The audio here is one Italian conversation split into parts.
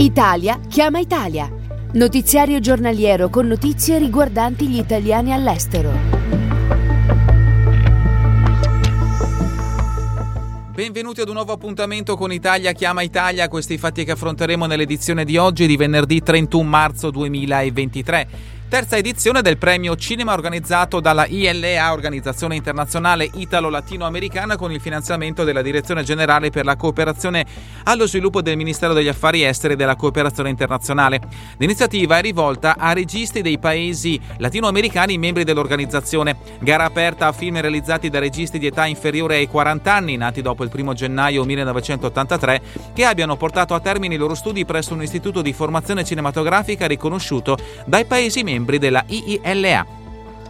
Italia chiama Italia. Notiziario giornaliero con notizie riguardanti gli italiani all'estero. Benvenuti ad un nuovo appuntamento con Italia Chiama Italia, questi fatti che affronteremo nell'edizione di oggi di venerdì 31 marzo 2023 terza edizione del premio cinema organizzato dalla ILA, Organizzazione Internazionale Italo-Latinoamericana, con il finanziamento della Direzione Generale per la Cooperazione allo Sviluppo del Ministero degli Affari Esteri e della Cooperazione Internazionale. L'iniziativa è rivolta a registi dei paesi latinoamericani membri dell'organizzazione. Gara aperta a film realizzati da registi di età inferiore ai 40 anni, nati dopo il 1 gennaio 1983, che abbiano portato a termine i loro studi presso un istituto di formazione cinematografica riconosciuto dai paesi membri membri della IILA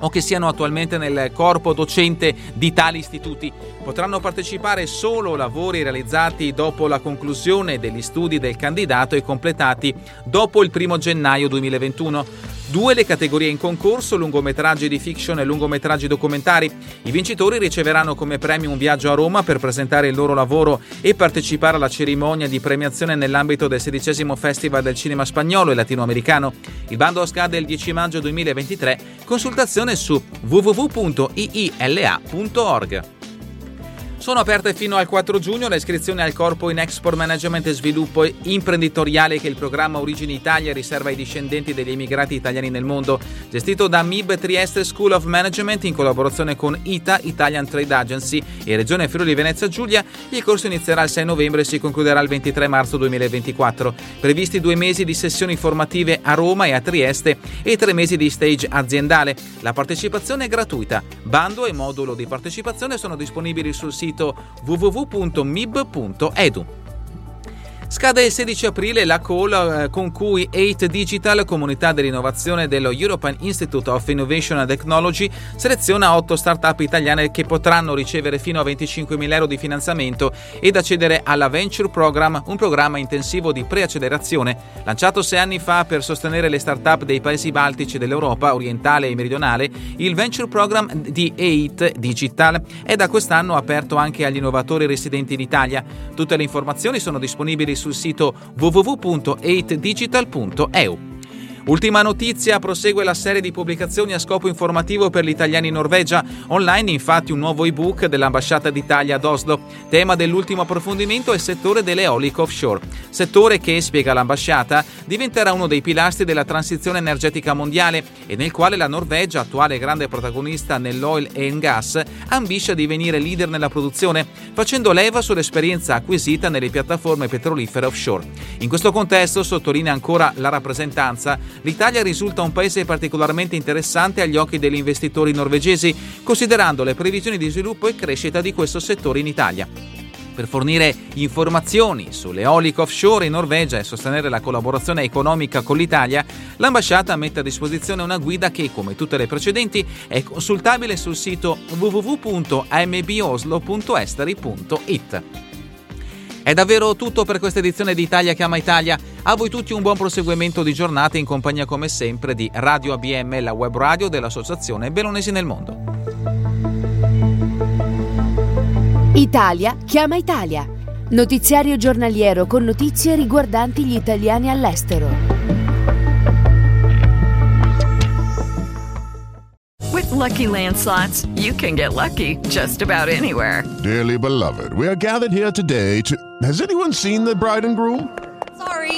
o che siano attualmente nel corpo docente di tali istituti. Potranno partecipare solo lavori realizzati dopo la conclusione degli studi del candidato e completati dopo il 1 gennaio 2021. Due le categorie in concorso, lungometraggi di fiction e lungometraggi documentari. I vincitori riceveranno come premio un viaggio a Roma per presentare il loro lavoro e partecipare alla cerimonia di premiazione nell'ambito del sedicesimo Festival del Cinema Spagnolo e Latinoamericano. Il bando scade il 10 maggio 2023. Consultazione su www.iila.org. Sono aperte fino al 4 giugno le iscrizioni al corpo in Export Management e Sviluppo Imprenditoriale che il programma Origini Italia riserva ai discendenti degli immigrati italiani nel mondo, gestito da MIB Trieste School of Management in collaborazione con ITA, Italian Trade Agency e Regione Friuli Venezia Giulia. Il corso inizierà il 6 novembre e si concluderà il 23 marzo 2024. Previsti due mesi di sessioni formative a Roma e a Trieste e tre mesi di stage aziendale. La partecipazione è gratuita. Bando e modulo di partecipazione sono disponibili sul sito sito www.mib.edu. Scade il 16 aprile la call eh, con cui 8 Digital, comunità dell'innovazione dello European Institute of Innovation and Technology, seleziona 8 start-up italiane che potranno ricevere fino a 25.000 euro di finanziamento ed accedere alla Venture Program, un programma intensivo di preaccelerazione lanciato sei anni fa per sostenere le start-up dei paesi baltici dell'Europa orientale e meridionale. Il Venture Program di 8 Digital è da quest'anno aperto anche agli innovatori residenti in Italia. Tutte le informazioni sono disponibili sul sito www.8digital.eu. Ultima notizia, prosegue la serie di pubblicazioni a scopo informativo per gli italiani in Norvegia. Online infatti un nuovo ebook dell'Ambasciata d'Italia ad Oslo. Tema dell'ultimo approfondimento è il settore delle eoliche offshore. Settore che, spiega l'ambasciata, diventerà uno dei pilastri della transizione energetica mondiale e nel quale la Norvegia, attuale grande protagonista nell'oil and gas, ambisce a divenire leader nella produzione, facendo leva sull'esperienza acquisita nelle piattaforme petrolifere offshore. In questo contesto sottolinea ancora la rappresentanza l'Italia risulta un paese particolarmente interessante agli occhi degli investitori norvegesi, considerando le previsioni di sviluppo e crescita di questo settore in Italia. Per fornire informazioni sulle eoliche offshore in Norvegia e sostenere la collaborazione economica con l'Italia, l'ambasciata mette a disposizione una guida che, come tutte le precedenti, è consultabile sul sito www.amboslo.esteri.it. È davvero tutto per questa edizione di Italia Chiama Italia. A voi tutti un buon proseguimento di giornata in compagnia come sempre di Radio ABM, la web radio dell'Associazione Bellonesi nel Mondo. Italia Chiama Italia. Notiziario giornaliero con notizie riguardanti gli italiani all'estero. With lucky landslots, you can get lucky just about anywhere. Dearly beloved, we are gathered here today to. Has anyone seen the bride and groom? Sorry,